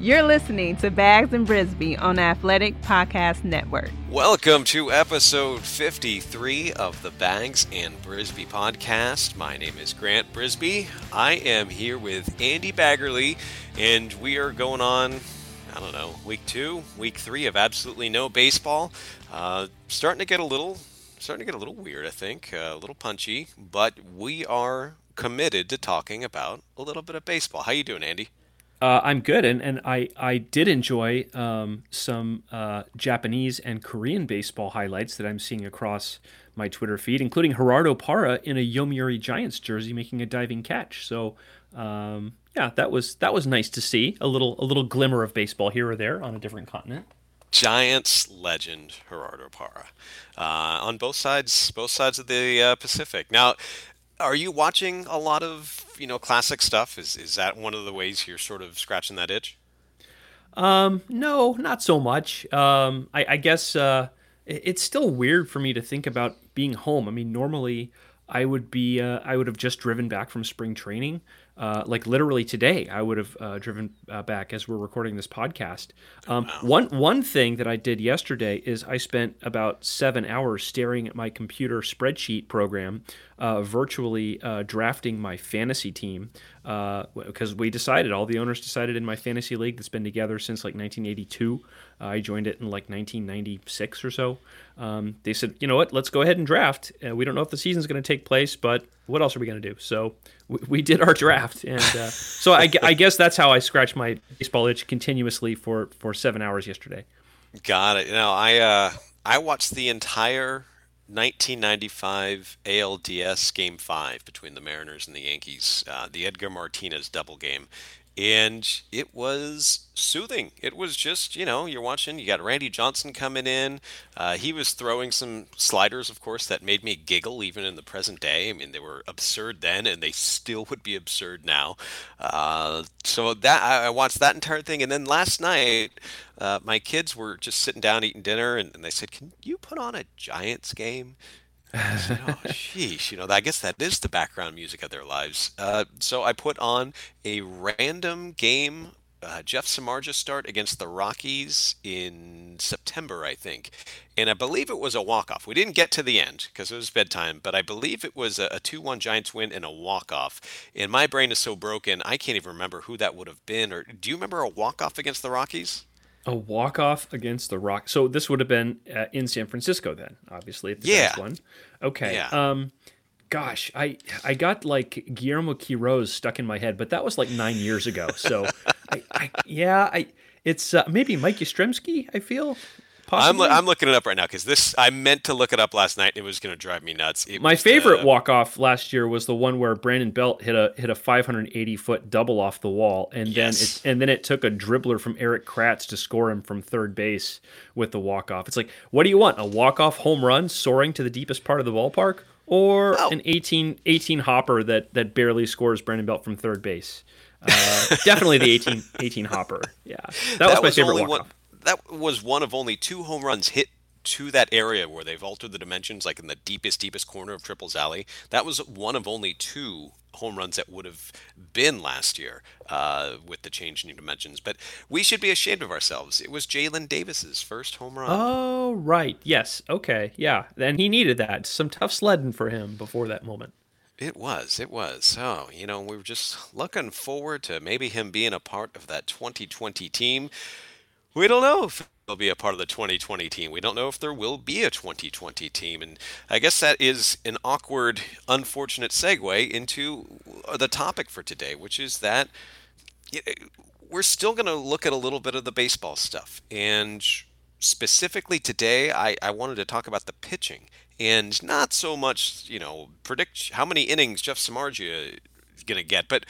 You're listening to Bags and Brisbee on Athletic Podcast Network. Welcome to episode 53 of the Bags and Brisbee podcast. My name is Grant Brisbee. I am here with Andy Baggarly, and we are going on, I don't know, week two, week three of absolutely no baseball. Uh, starting to get a little, starting to get a little weird, I think, uh, a little punchy, but we are committed to talking about a little bit of baseball. How you doing, Andy? Uh, I'm good, and, and I, I did enjoy um, some uh, Japanese and Korean baseball highlights that I'm seeing across my Twitter feed, including Gerardo Parra in a Yomiuri Giants jersey making a diving catch. So um, yeah, that was that was nice to see a little a little glimmer of baseball here or there on a different continent. Giants legend Gerardo Parra uh, on both sides both sides of the uh, Pacific. Now, are you watching a lot of you know classic stuff? Is is that one of the ways you're sort of scratching that itch? Um, no, not so much. Um, I, I guess uh, it's still weird for me to think about being home. I mean, normally I would be uh, I would have just driven back from spring training. Uh, like literally today, I would have uh, driven uh, back as we're recording this podcast. Um, wow. One one thing that I did yesterday is I spent about seven hours staring at my computer spreadsheet program, uh, virtually uh, drafting my fantasy team because we decided all the owners decided in my fantasy league that's been together since like 1982. I joined it in like 1996 or so. Um, they said, you know what, let's go ahead and draft. we don't know if the season's going to take place, but what else are we going to do? So we, we, did our draft, and uh, so I, I, guess that's how I scratched my baseball itch continuously for for seven hours yesterday. Got it. You know, I uh, I watched the entire 1995 ALDS Game Five between the Mariners and the Yankees, uh, the Edgar Martinez double game and it was soothing. It was just, you know, you're watching, you got Randy Johnson coming in. Uh, he was throwing some sliders, of course, that made me giggle even in the present day. I mean, they were absurd then, and they still would be absurd now. Uh, so that I watched that entire thing, and then last night, uh, my kids were just sitting down eating dinner, and, and they said, "Can you put on a Giants game?" Oh, sheesh. You know, I guess that is the background music of their lives. Uh, so I put on a random game. Uh, Jeff Samardzija start against the Rockies in September, I think, and I believe it was a walk-off. We didn't get to the end because it was bedtime, but I believe it was a two-one Giants win and a walk-off. And my brain is so broken, I can't even remember who that would have been. Or do you remember a walk-off against the Rockies? A walk off against the Rock. So this would have been uh, in San Francisco then, obviously. If the yeah. one. Okay. Yeah. Um, gosh, I I got like Guillermo Quiroz stuck in my head, but that was like nine years ago. So, I, I yeah, I it's uh, maybe Mike Yastrzemski. I feel Possibly? I'm, I'm looking it up right now because this I meant to look it up last night. It was going to drive me nuts. It My favorite uh, walk off last year was the one where Brandon Belt hit a hit a 580 foot double off the wall, and yes. then it, and then it took a dribbler from Erik Kratz to score him from third base with the walk off. It's like, what do you want? A walk off home run soaring to the deepest part of the ballpark, or oh. an 18 18 hopper that that barely scores Brandon Belt from third base? Uh, definitely the 18, 18 hopper. Yeah, that, that was my was favorite walk off that was one of only two home runs hit to that area where they've altered the dimensions, like in the deepest, deepest corner of Triples Alley. That was one of only two home runs that would have been last year uh, with the changing dimensions. But we should be ashamed of ourselves. It was Jaylin Davis's first home run. Oh, right. Yes. Okay. Yeah. And he needed that. Some tough sledding for him before that moment. It was. It was. So, you know, we were just looking forward to maybe him being a part of that 2020 team. We don't know if they'll be a part of the 2020 team. We don't know if there will be a 2020 team. And I guess that is an awkward, unfortunate segue into the topic for today, which is that we're still going to look at a little bit of the baseball stuff. And specifically today, I, I wanted to talk about the pitching and not so much, you know, predict how many innings Jeff Samardzija is going to get, but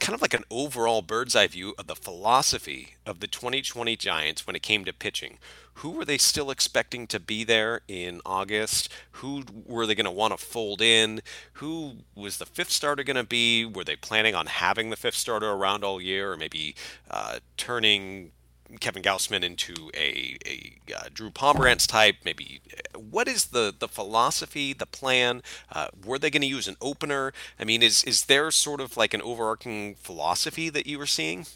kind of like an overall bird's eye view of the philosophy of the 2020 Giants when it came to pitching. Who were they still expecting to be there in August? Who were they going to want to fold in? Who was the fifth starter going to be? Were they planning on having the fifth starter around all year or maybe uh, turning Kevin Gausman into a, a uh, Drew Pomeranz type? Maybe what is the, the philosophy, the plan? Uh, were they going to use an opener? I mean, is is there sort of like an overarching philosophy that you were seeing?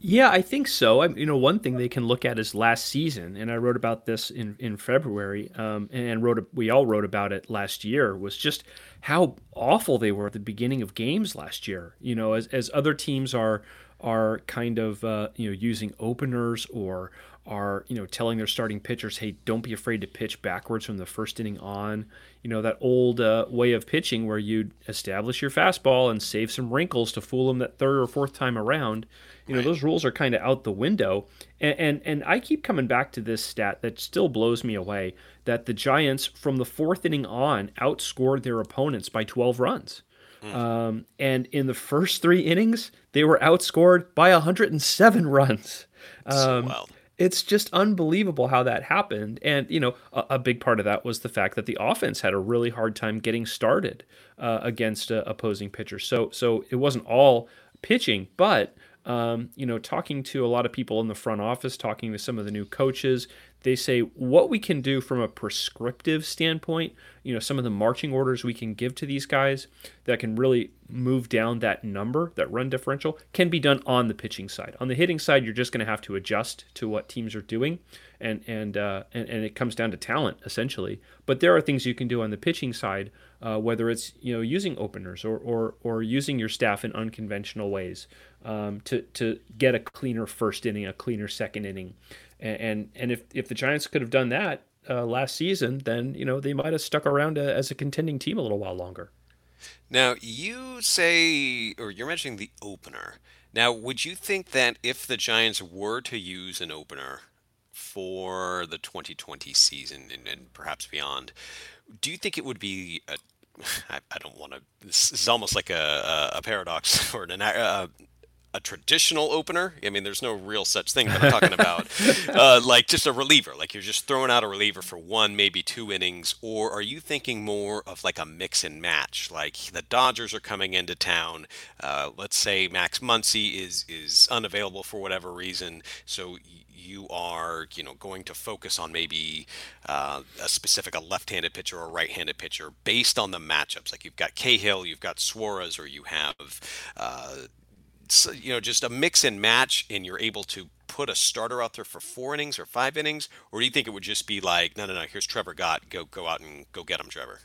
Yeah, I think so. I, you know, one thing they can look at is last season, and I wrote about this in in February, um, and wrote a, we all wrote about it last year. Was just how awful they were at the beginning of games last year. You know, as as other teams are are kind of uh, you know using openers or are you know telling their starting pitchers, hey, don't be afraid to pitch backwards from the first inning on. You know that old uh, way of pitching where you'd establish your fastball and save some wrinkles to fool them that third or fourth time around. You know those rules are kind of out the window, and, and and I keep coming back to this stat that still blows me away that the Giants from the fourth inning on outscored their opponents by 12 runs. Mm. Um, and in the first three innings, they were outscored by 107 runs. Um, so it's just unbelievable how that happened. And, you know, a, a, big part of that was the fact that the offense had a really hard time getting started uh, against uh, opposing pitchers. So, so it wasn't all pitching, but um, you know, talking to a lot of people in the front office, talking to some of the new coaches, they say what we can do from a prescriptive standpoint, you know, some of the marching orders we can give to these guys that can really move down that number, that run differential, can be done on the pitching side. On the hitting side, you're just going to have to adjust to what teams are doing, and and, uh, and and it comes down to talent essentially. But there are things you can do on the pitching side, uh, whether it's you know using openers or or or using your staff in unconventional ways um, to to get a cleaner first inning, a cleaner second inning. And and, and if if the Giants could have done that uh, last season, then you know they might have stuck around a, as a contending team a little while longer. Now you say, or you're mentioning the opener. Now, would you think that if the Giants were to use an opener for the 2020 season and, and perhaps beyond, do you think it would be a I, I don't want to. This is almost like a, a, a paradox or an, uh, a traditional opener. I mean, there's no real such thing. But I'm talking about uh, like just a reliever. Like you're just throwing out a reliever for one, maybe two innings, or are you thinking more of like a mix and match? Like the Dodgers are coming into town. Uh, let's say Max Muncy is is unavailable for whatever reason, so you are you know going to focus on maybe uh, a specific a left-handed pitcher or a right-handed pitcher based on the matchups. Like you've got Cahill you've got Suarez or you have uh, you know just a mix and match and you're able to put a starter out there for four innings or five innings? Or do you think it would just be like no no no here's trevor gott. Go go out and go get him trevor?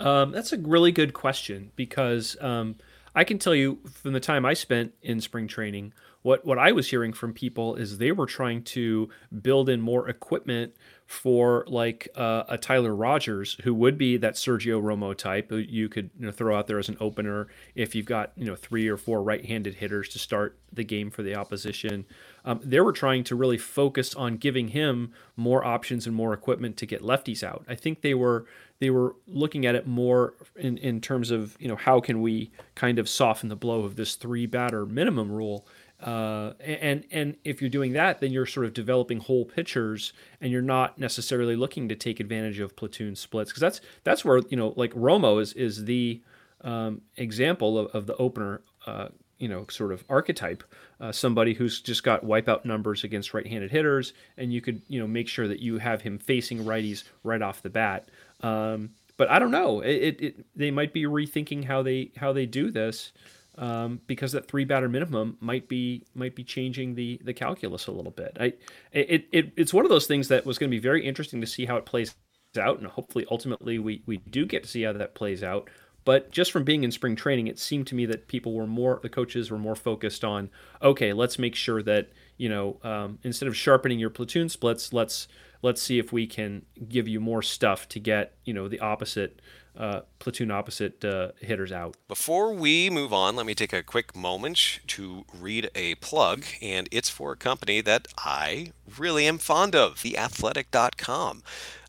Um, that's a really good question because um, i can tell you from the time i spent in spring training what what i was hearing from people is they were trying to build in more equipment for like uh, a Tyler Rogers, who would be that Sergio Romo type, you could you know, throw out there as an opener if you've got you know three or four right-handed hitters to start the game for the opposition. Um, they were trying to really focus on giving him more options and more equipment to get lefties out. I think they were they were looking at it more in, in terms of you know how can we kind of soften the blow of this three batter minimum rule uh, and and if you're doing that, then you're sort of developing whole pitchers, and you're not necessarily looking to take advantage of platoon splits because that's that's where you know like Romo is is the um, example of, of the opener. Uh, you know, sort of archetype, uh, somebody who's just got wipeout numbers against right-handed hitters, and you could, you know, make sure that you have him facing righties right off the bat. Um, but I don't know. It, it, it, they might be rethinking how they how they do this um, because that three batter minimum might be might be changing the the calculus a little bit. I it, it it's one of those things that was going to be very interesting to see how it plays out, and hopefully ultimately we we do get to see how that plays out. But just from being in spring training, it seemed to me that people were more the coaches were more focused on okay, let's make sure that you know um, instead of sharpening your platoon splits, let's let's see if we can give you more stuff to get you know the opposite uh, platoon opposite uh, hitters out. Before we move on, let me take a quick moment to read a plug, and it's for a company that I really am fond of, theathletic.com.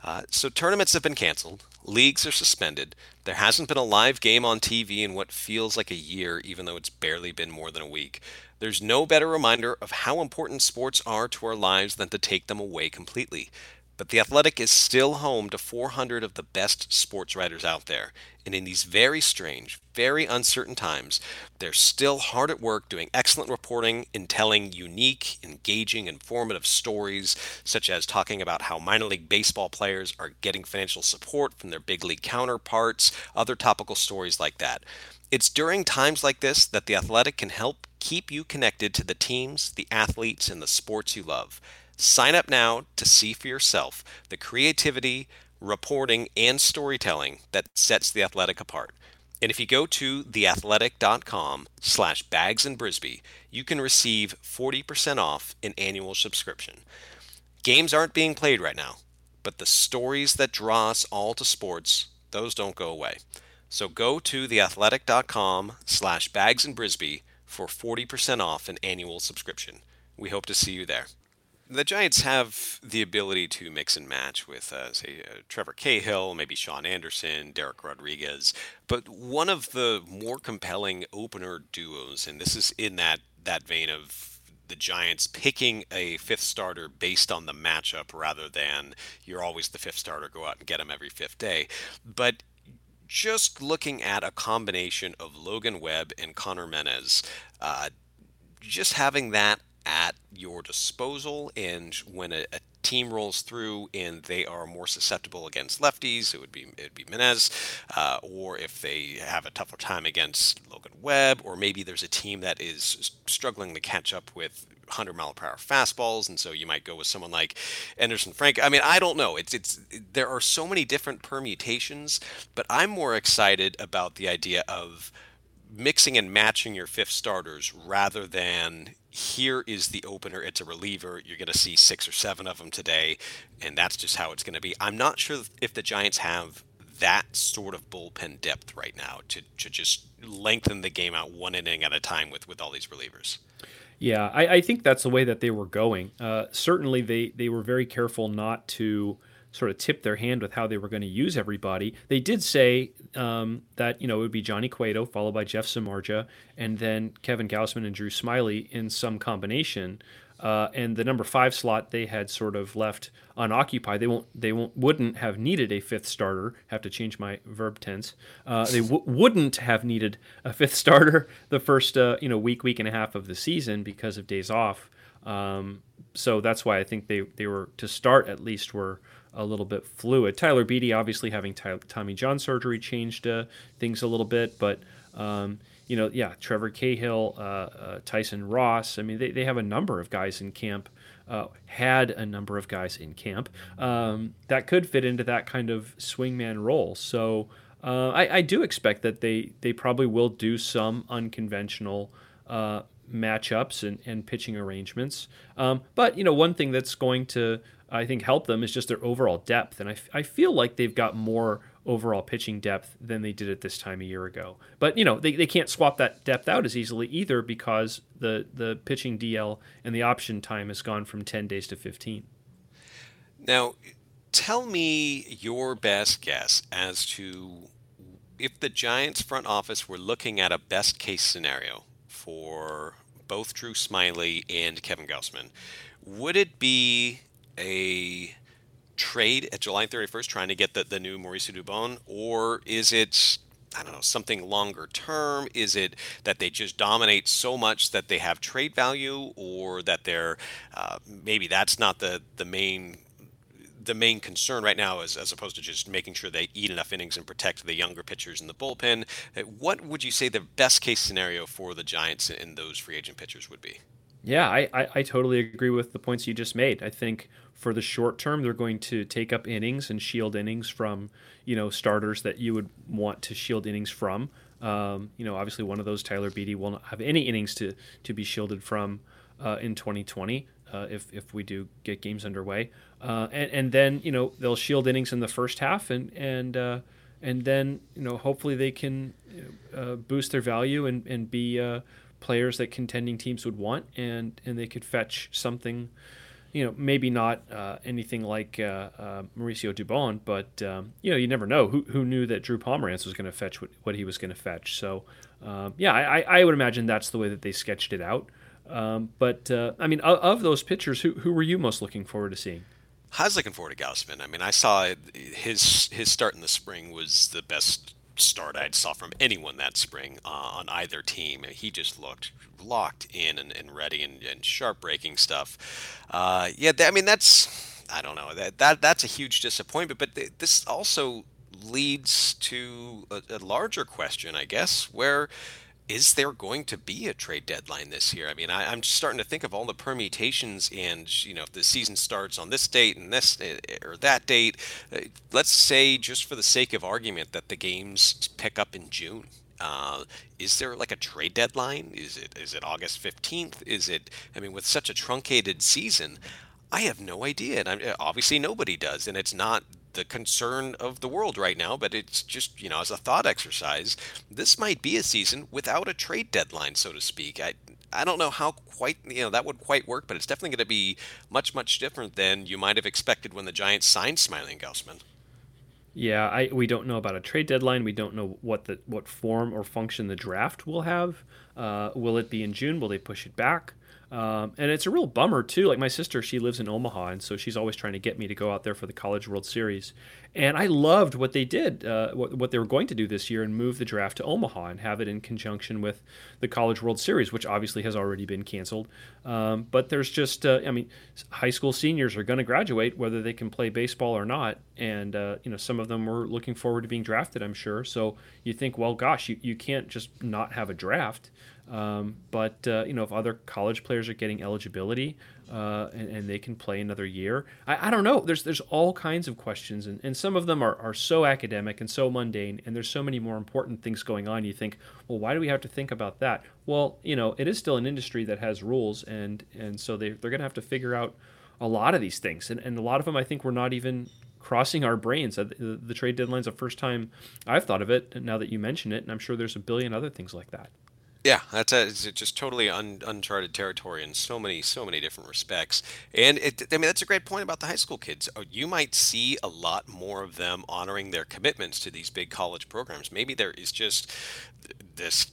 Uh, so tournaments have been canceled. Leagues are suspended. There hasn't been a live game on TV in what feels like a year, even though it's barely been more than a week. There's no better reminder of how important sports are to our lives than to take them away completely. But The Athletic is still home to 400 of the best sports writers out there. And in these very strange, very uncertain times, they're still hard at work doing excellent reporting in telling unique, engaging, informative stories, such as talking about how minor league baseball players are getting financial support from their big league counterparts, other topical stories like that. It's during times like this that The Athletic can help keep you connected to the teams, the athletes, and the sports you love. Sign up now to see for yourself the creativity, reporting, and storytelling that sets The Athletic apart. And if you go to theathletic.com slash bags and Brisbee, you can receive 40% off an annual subscription. Games aren't being played right now, but the stories that draw us all to sports, those don't go away. So go to theathletic.com slash bags and Brisbee for 40% off an annual subscription. We hope to see you there the Giants have the ability to mix and match with, uh, say, uh, Trevor Cahill, maybe Shaun Anderson, Dereck Rodriguez. But one of the more compelling opener duos, and this is in that, that vein of the Giants picking a fifth starter based on the matchup rather than you're always the fifth starter, go out and get him every fifth day. But just looking at a combination of Logan Webb and Conner Menez, uh, just having that at your disposal. And when a, a, team rolls through and they are more susceptible against lefties, it would be it would be Menez. Uh, or if they have a tougher time against Logan Webb, or maybe there's a team that is struggling to catch up with 100 mile per hour fastballs, and so you might go with someone like Anderson Frank. I mean, I don't know. It's it's there are so many different permutations, but I'm more excited about the idea of mixing and matching your fifth starters rather than here is the opener. It's a reliever. You're going to see six or seven of them today, and that's just how it's going to be. I'm not sure if the Giants have that sort of bullpen depth right now to, to just lengthen the game out one inning at a time with, with all these relievers. Yeah, I, I think that's the way that they were going. Uh, certainly, they, they were very careful not to sort of tip their hand with how they were going to use everybody. They did say um, that you know it would be Johnny Cueto followed by Jeff Samardzija and then Kevin Gausman and Drew Smyly in some combination. Uh, and the number five slot they had sort of left unoccupied. They won't. They won't. Wouldn't have needed a fifth starter. Have to change my verb tense. Uh, they w- wouldn't have needed a fifth starter the first uh, you know week, week and a half of the season because of days off. Um, so that's why I think they they were to start at least were a little bit fluid. Tyler Beede, obviously having Tommy John surgery, changed uh, things a little bit, but um, you know, yeah, Trevor Cahill, uh, uh, Tyson Ross. I mean, they, they have a number of guys in camp. Uh, had a number of guys in camp um, that could fit into that kind of swingman role. So uh, I, I, do expect that they they probably will do some unconventional uh, matchups and, and pitching arrangements. Um, but you know, one thing that's going to I think help them is just their overall depth. And I, I feel like they've got more overall pitching depth than they did at this time a year ago. But, you know, they, they can't swap that depth out as easily either because the, the pitching DL and the option time has gone from 10 days to 15. Now, tell me your best guess as to if the Giants front office were looking at a best case scenario for both Drew Smyly and Kevin Gausman, would it be a trade at July 31st trying to get the, the new Mauricio Dubon, or is it I don't know, something longer term? Is it that they just dominate so much that they have trade value, or that they're uh, maybe that's not the the main the main concern right now is as opposed to just making sure they eat enough innings and protect the younger pitchers in the bullpen. Uh, what would you say the best case scenario for the Giants and those free agent pitchers would be? Yeah, I, I, I totally agree with the points you just made. I think for the short term, they're going to take up innings and shield innings from, you know, starters that you would want to shield innings from. Um, you know, obviously one of those, Tyler Beede, will not have any innings to, to be shielded from uh, in 2020 uh, if, if we do get games underway. Uh, and, and then, you know, they'll shield innings in the first half and, and, uh, and then, you know, hopefully they can uh, boost their value and, and be uh, players that contending teams would want and, and they could fetch something – you know, maybe not uh, anything like uh, uh, Mauricio Dubon, but um, you know, you never know. Who, who knew that Drew Pomeranz was going to fetch what, what, he was going to fetch? So, um, yeah, I, I, would imagine that's the way that they sketched it out. Um, but uh, I mean, of, of, those pitchers, who who were you most looking forward to seeing? I was looking forward to Gausman. I mean, I saw his his start in the spring was the best start I'd saw from anyone that spring uh, on either team. He just looked locked in and, and ready and, and, sharp breaking stuff. Uh, yeah, I mean that's I don't know that that that's a huge disappointment. But th- this also leads to a, a larger question, I guess, where is there going to be a trade deadline this year? I mean, I, am starting to think of all the permutations, and you know, if the season starts on this date and this eh, eh, or that date, uh, let's say just for the sake of argument that the games pick up in June. Uh, is there like a trade deadline? Is it is it August fifteenth? Is it? I mean, with such a truncated season, I have no idea, and I'm, obviously nobody does, and it's not the concern of the world right now, but it's just, you know, as a thought exercise, this might be a season without a trade deadline, so to speak. I, I don't know how quite, you know, that would quite work, but it's definitely going to be much, much different than you might have expected when the Giants signed Smiling Gausman. Yeah, I, we don't know about a trade deadline. We don't know what the what form or function the draft will have. Uh, will it be in June? Will they push it back? Um, and it's a real bummer too. Like my sister, she lives in Omaha, and so she's always trying to get me to go out there for the College World Series. And I loved what they did, uh, what, what they were going to do this year, and move the draft to Omaha and have it in conjunction with the College World Series, which obviously has already been canceled. Um, but there's just, uh, I mean, high school seniors are going to graduate whether they can play baseball or not, and uh, you know some of them were looking forward to being drafted, I'm sure. So you think, well, gosh, you, you can't just not have a draft. Um, but uh, you know, if other college players are getting eligibility uh, and, and, they can play another year, I, I, don't know. There's there's all kinds of questions, and, and some of them are, are so academic and so mundane, and there's so many more important things going on. You think, well, why do we have to think about that? Well, you know, it is still an industry that has rules, and and so they they're going to have to figure out a lot of these things, and and a lot of them I think we're not even crossing our brains. The, the, the trade deadline's the first time I've thought of it. And now that you mention it, and I'm sure there's a billion other things like that. Yeah, that's a, just totally un, uncharted territory in so many, so many different respects. And it, I mean, that's a great point about the high school kids. Oh, you might see a lot more of them honoring their commitments to these big college programs. Maybe there is just this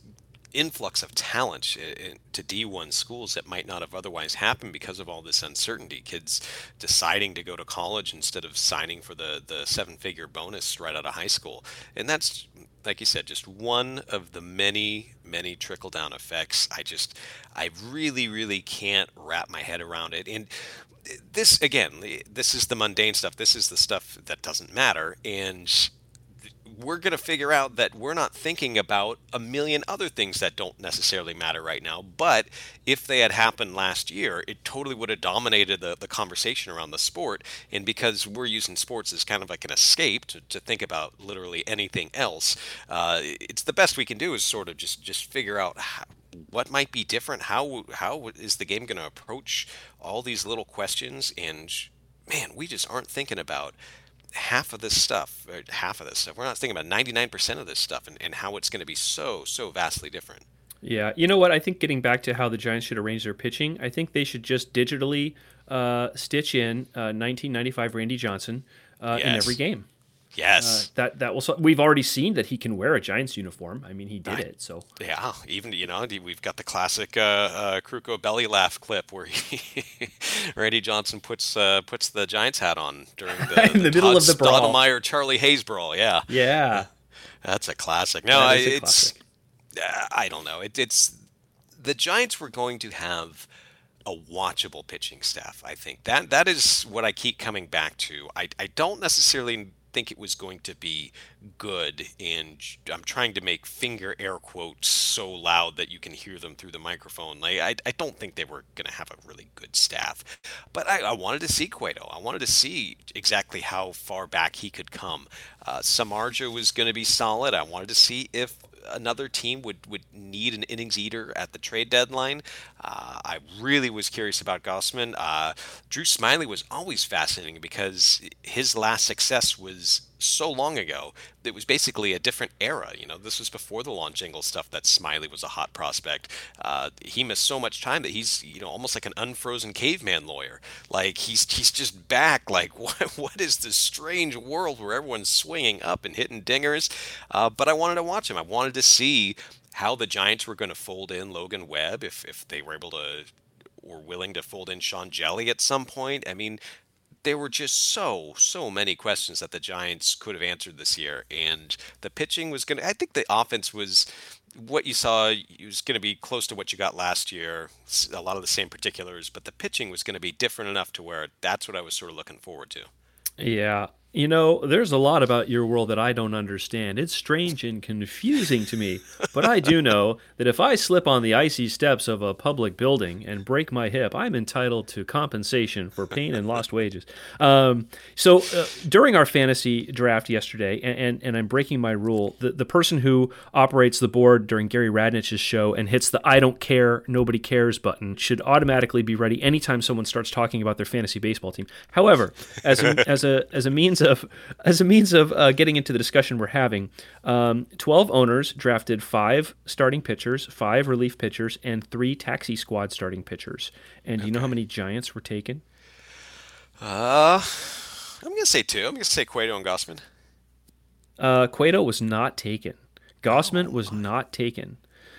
influx of talent uh, to D1 schools that might not have otherwise happened because of all this uncertainty. Kids deciding to go to college instead of signing for the, the seven figure bonus right out of high school. And that's like you said, just one of the many, many trickle down effects. I just, I really, really can't wrap my head around it. And this, again, this is the mundane stuff. This is the stuff that doesn't matter. And we're going to figure out that we're not thinking about a million other things that don't necessarily matter right now. But if they had happened last year, it totally would have dominated the, the conversation around the sport. And because we're using sports as kind of like an escape to, to think about literally anything else, uh, it's the best we can do is sort of just, just figure out how, what might be different. How, how is the game going to approach all these little questions? And man, we just aren't thinking about half of this stuff, half of this stuff. We're not thinking about 99% of this stuff and, and how it's going to be so, so vastly different. Yeah. You know what? I think getting back to how the Giants should arrange their pitching, I think they should just digitally uh, stitch in uh, 1995 Randy Johnson uh, yes. in every game. Yes, uh, that that will. We've already seen that he can wear a Giants uniform. I mean, he did I, it. So yeah, even you know we've got the classic uh, uh, Krukow belly laugh clip where he, Randy Johnson puts uh, puts the Giants hat on during the, in the, the middle Todd of the brawl. Stottlemyre Charlie Hayes brawl. Yeah, yeah, that's a classic. No, I, it's classic. I don't know. It, it's the Giants were going to have a watchable pitching staff. I think that that is what I keep coming back to. I, I don't necessarily think it was going to be good and i'm trying to make finger air quotes so loud that you can hear them through the microphone. Like i, I don't think they were going to have a really good staff. But I, I, wanted to see cueto. I wanted to see exactly how far back he could come. Uh, samardzija was going to be solid. I wanted to see if another team would, would need an innings eater at the trade deadline. Uh, I really was curious about Gausman. Uh, Drew Smyly was always fascinating because his last success was so long ago. It was basically a different era. You know, this was before the launch angle stuff that Smyly was a hot prospect. Uh, he missed so much time that he's, you know, almost like an unfrozen caveman lawyer. Like he's he's just back. Like what what is this strange world where everyone's swinging up and hitting dingers? Uh, but I wanted to watch him. I wanted to see how the Giants were going to fold in Logan Webb if if they were able to were willing to fold in Sean Hjelle at some point. I mean, there were just so so many questions that the Giants could have answered this year, and the pitching was going to. I think the offense was what you saw it was going to be close to what you got last year. A lot of the same particulars, but the pitching was going to be different enough to where that's what I was sort of looking forward to. Yeah, you know, there's a lot about your world that I don't understand. It's strange and confusing to me, but I do know that if I slip on the icy steps of a public building and break my hip, I'm entitled to compensation for pain and lost wages. Um, so uh, during our fantasy draft yesterday, and, and, and, I'm breaking my rule, the, the person who operates the board during Gary Radnich's show and hits the I don't care, nobody cares button should automatically be ready anytime someone starts talking about their fantasy baseball team. However, as a, as a, as a means means of as a means of uh, getting into the discussion we're having, um, twelve owners drafted five starting pitchers, five relief pitchers, and three taxi squad starting pitchers. And do you know how many Giants were taken? Uh, I'm gonna say two. I'm gonna say Cueto and Gausman. Uh, Cueto was not taken. Gausman oh, was not taken.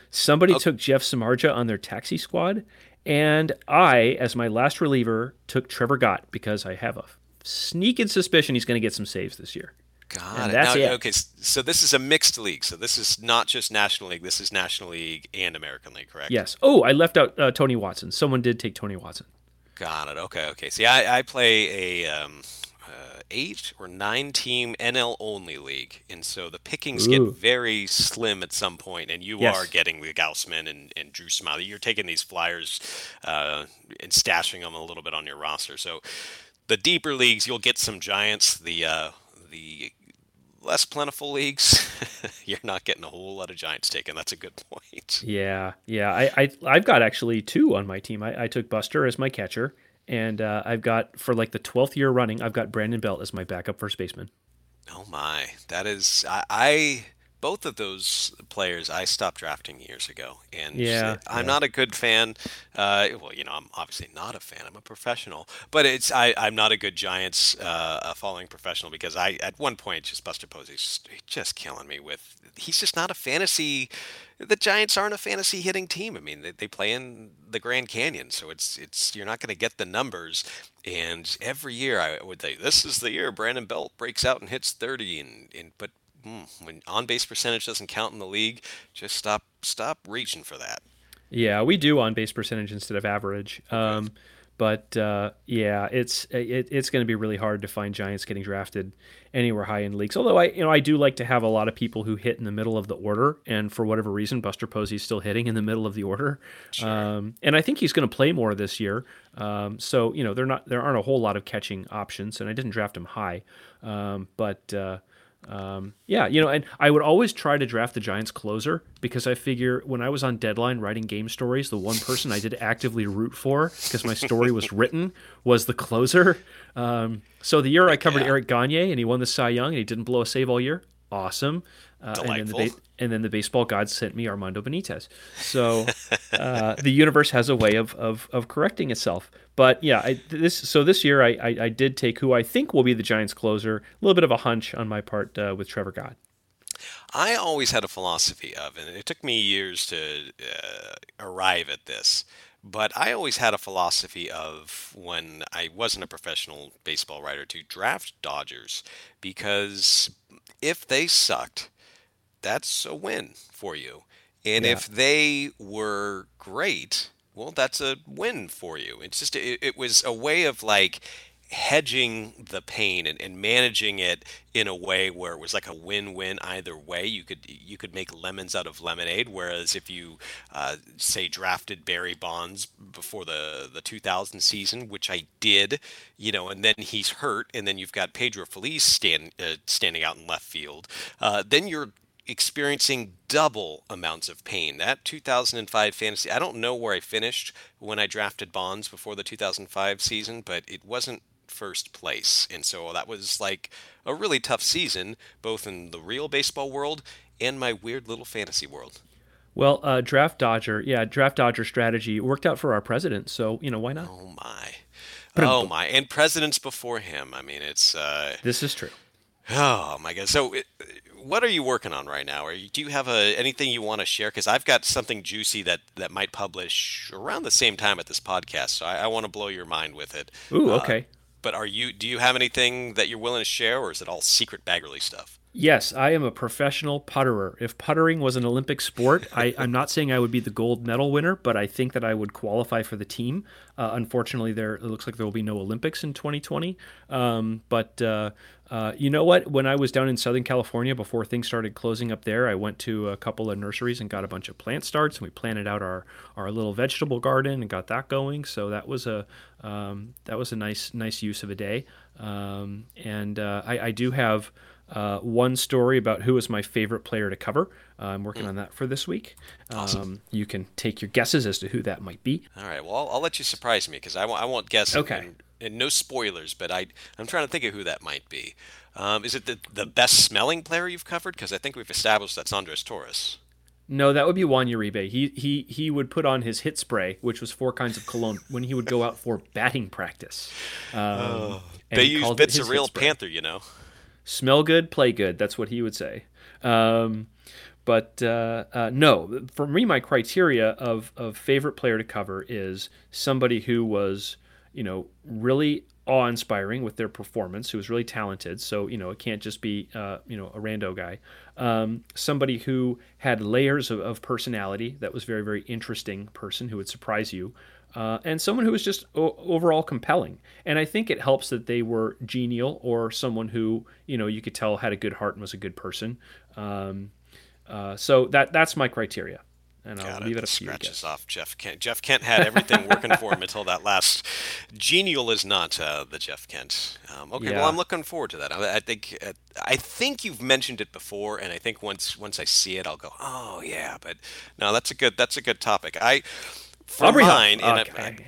Somebody okay. took Jeff Samardzija on their taxi squad, and I, as my last reliever, took Trevor Gott because I have a sneaking suspicion he's going to get some saves this year. Got and it. That's now, it. Okay, so this is a mixed league. So this is not just National League. This is National League and American League, correct? Yes. Oh, I left out uh, Tony Watson. Someone did take Tony Watson. Got it. Okay. Okay. See, I, I play a um, uh, eight or nine team NL only league, and so the pickings Ooh. get very slim at some point, and you yes. are getting the Gausman and, and Drew Smyly. You're taking these flyers uh, and stashing them a little bit on your roster. So the deeper leagues, you'll get some giants. The uh, the less plentiful leagues, you're not getting a whole lot of giants taken. That's a good point. Yeah, yeah. I, I have got actually two on my team. I, I took Buster as my catcher, and uh, I've got for like the twelfth year running, I've got Brandon Belt as my backup first baseman. Oh my, that is I, I both of those players I stopped drafting years ago, and yeah, I'm yeah. not a good fan. Uh, well, you know, I'm obviously not a fan. I'm a professional, but it's I, I'm not a good Giants uh, following professional because I at one point just Buster Posey's just, just killing me with. He's just not a fantasy. The Giants aren't a fantasy hitting team. I mean, they, they play in the Grand Canyon, so it's it's you're not going to get the numbers. And every year I would say this is the year Brandon Belt breaks out and hits 30, and, and but mm, when on base percentage doesn't count in the league, just stop stop reaching for that. Yeah, we do on base percentage instead of average. Okay. Um, but uh, yeah, it's it, it's going to be really hard to find Giants getting drafted anywhere high in leagues. Although I you know I do like to have a lot of people who hit in the middle of the order, and for whatever reason, Buster Posey's still hitting in the middle of the order. Sure. Um, and I think he's going to play more this year. Um, so you know there not there aren't a whole lot of catching options, and I didn't draft him high, um, but. Uh, um, yeah, you know, and I would always try to draft the Giants closer because I figure when I was on deadline writing game stories, the one person I did actively root for because my story was written was the closer. Um, so the year I covered yeah. Eric Gagne and he won the Cy Young and he didn't blow a save all year, awesome. Uh, and, then the ba- and then the baseball gods sent me Armando Benitez. So uh, the universe has a way of, of, of correcting itself. But yeah, I, this so this year I, I, I did take who I think will be the Giants closer. A little bit of a hunch on my part uh, with Trevor Gott. I always had a philosophy of, and it took me years to uh, arrive at this. But I always had a philosophy of when I wasn't a professional baseball writer to draft Dodgers because if they sucked, that's a win for you. And yeah. if they were great, well, that's a win for you. It's just, it, it was a way of like hedging the pain and, and managing it in a way where it was like a win-win either way. You could you could make lemons out of lemonade. Whereas if you uh, say drafted Barry Bonds before the the 2000 season, which I did, you know, and then he's hurt, and then you've got Pedro Feliz stand uh, standing out in left field, uh, then you're experiencing double amounts of pain. That 2005 fantasy, I don't know where I finished when I drafted Bonds before the 2005 season, but it wasn't first place. And so that was like a really tough season, both in the real baseball world and my weird little fantasy world. Well, uh, draft dodger, yeah, draft dodger strategy worked out for our president. So you know why not? Oh my, oh my, and presidents before him. I mean, it's. Uh, this is true. Oh my god! So, it, what are you working on right now? Or do you have a, anything you want to share? Because I've got something juicy that that might publish around the same time at this podcast. So I, I want to blow your mind with it. Ooh, okay. Uh, but are you? Do you have anything that you're willing to share, or is it all secret Baggarly stuff? Yes, I am a professional putterer. If puttering was an Olympic sport, I, am not saying I would be the gold medal winner, but I think that I would qualify for the team. Uh, unfortunately, there it looks like there will be no Olympics in 2020. Um, but uh, uh, you know what? When I was down in Southern California before things started closing up there, I went to a couple of nurseries and got a bunch of plant starts, and we planted out our, our little vegetable garden and got that going. So that was a um, that was a nice nice use of a day. Um, and uh, I, I do have uh, one story about who is my favorite player to cover. Uh, I'm working on that for this week. Awesome. Um, you can take your guesses as to who that might be. All right. Well, I'll, I'll let you surprise me because I, w- I won't guess. Okay. And, and, no spoilers, but I I'm trying to think of who that might be. Um, is it the the best smelling player you've covered? Because I think we've established that's Andres Torres. No, that would be Juan Uribe. He he he would put on his hit spray, which was four kinds of cologne, when he would go out for batting practice. Um, oh, they use bits of real panther, you know smell good, play good. That's what he would say. Um, but uh, uh, no, for me, my criteria of, of favorite player to cover is somebody who was, you know, really awe-inspiring with their performance, who was really talented. So you know, it can't just be uh, you know a rando guy. Um, somebody who had layers of, of personality that was very very interesting person who would surprise you uh, and someone who was just o- overall compelling. And I think it helps that they were genial or someone who you know you could tell had a good heart and was a good person. Um, uh, so that that's my criteria. And I'll Got leave it, it up to you. Scratches off Jeff Kent. Jeff Kent had everything working for him until that last. Genial is not uh, the Jeff Kent. Um, okay, yeah. well I'm looking forward to that. I, I think uh, I think you've mentioned it before, and I think once once I see it, I'll go, oh yeah. But no, that's a good that's a good topic. I for Aubrey mine, Huff. Okay.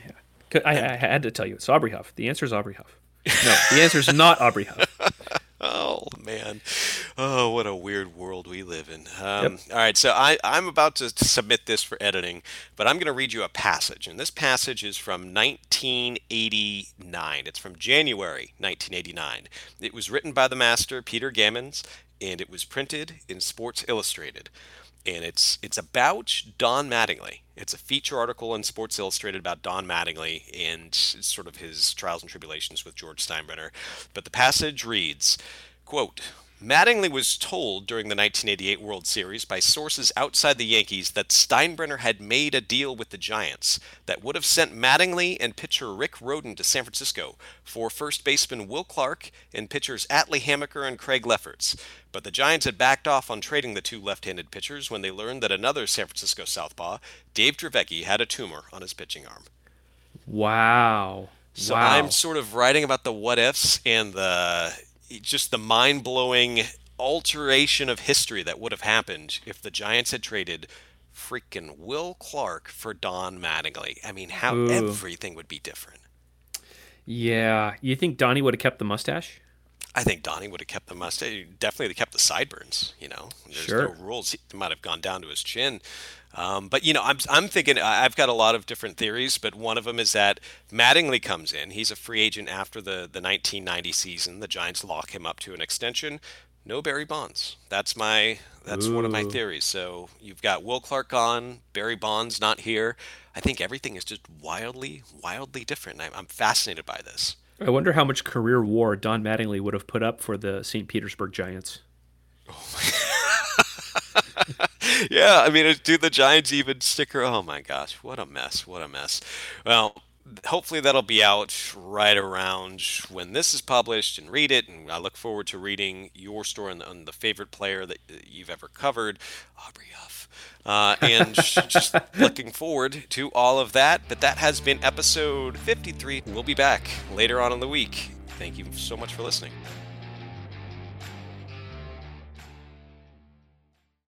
I, I, I, had to tell you, it's Aubrey Huff. The answer is Aubrey Huff. No, the answer is not Aubrey Huff. oh man, oh what a weird world we live in. Um, yep. All right, so I, I'm about to submit this for editing, but I'm going to read you a passage, and this passage is from 1989. It's from January 1989. It was written by the master Peter Gammons, and it was printed in Sports Illustrated and it's it's about Don Mattingly. It's a feature article in Sports Illustrated about Don Mattingly and sort of his trials and tribulations with George Steinbrenner. But the passage reads, quote, Mattingly was told during the 1988 World Series by sources outside the Yankees that Steinbrenner had made a deal with the Giants that would have sent Mattingly and pitcher Rick Rhoden to San Francisco for first baseman Will Clark and pitchers Atlee Hammaker and Craig Lefferts. But the Giants had backed off on trading the two left handed pitchers when they learned that another San Francisco southpaw, Dave Dravecky, had a tumor on his pitching arm. Wow. So wow. I'm sort of writing about the what ifs and the just the mind blowing alteration of history that would have happened if the Giants had traded freaking Will Clark for Don Mattingly. I mean, how Ooh. everything would be different. Yeah, you think Donnie would have kept the mustache? I think Donnie would have kept the mustache. Definitely kept the sideburns. You know, there's sure. no rules. He might have gone down to his chin. Um, but you know, I'm I'm thinking I've got a lot of different theories, but one of them is that Mattingly comes in. He's a free agent after the the 1990 season. The Giants lock him up to an extension. No Barry Bonds. That's my that's Ooh. one of my theories. So you've got Will Clark gone, Barry Bonds not here. I think everything is just wildly, wildly different. I'm, I'm fascinated by this. I wonder how much career war Don Mattingly would have put up for the St. Petersburg Giants. Oh yeah, I mean, do the Giants even sticker? Oh my gosh, what a mess! What a mess. Well, hopefully that'll be out right around when this is published and read it. And I look forward to reading your story on the, on the favorite player that you've ever covered, Aubrey Huff. Uh, and just looking forward to all of that. But that has been episode 53. We'll be back later on in the week. Thank you so much for listening.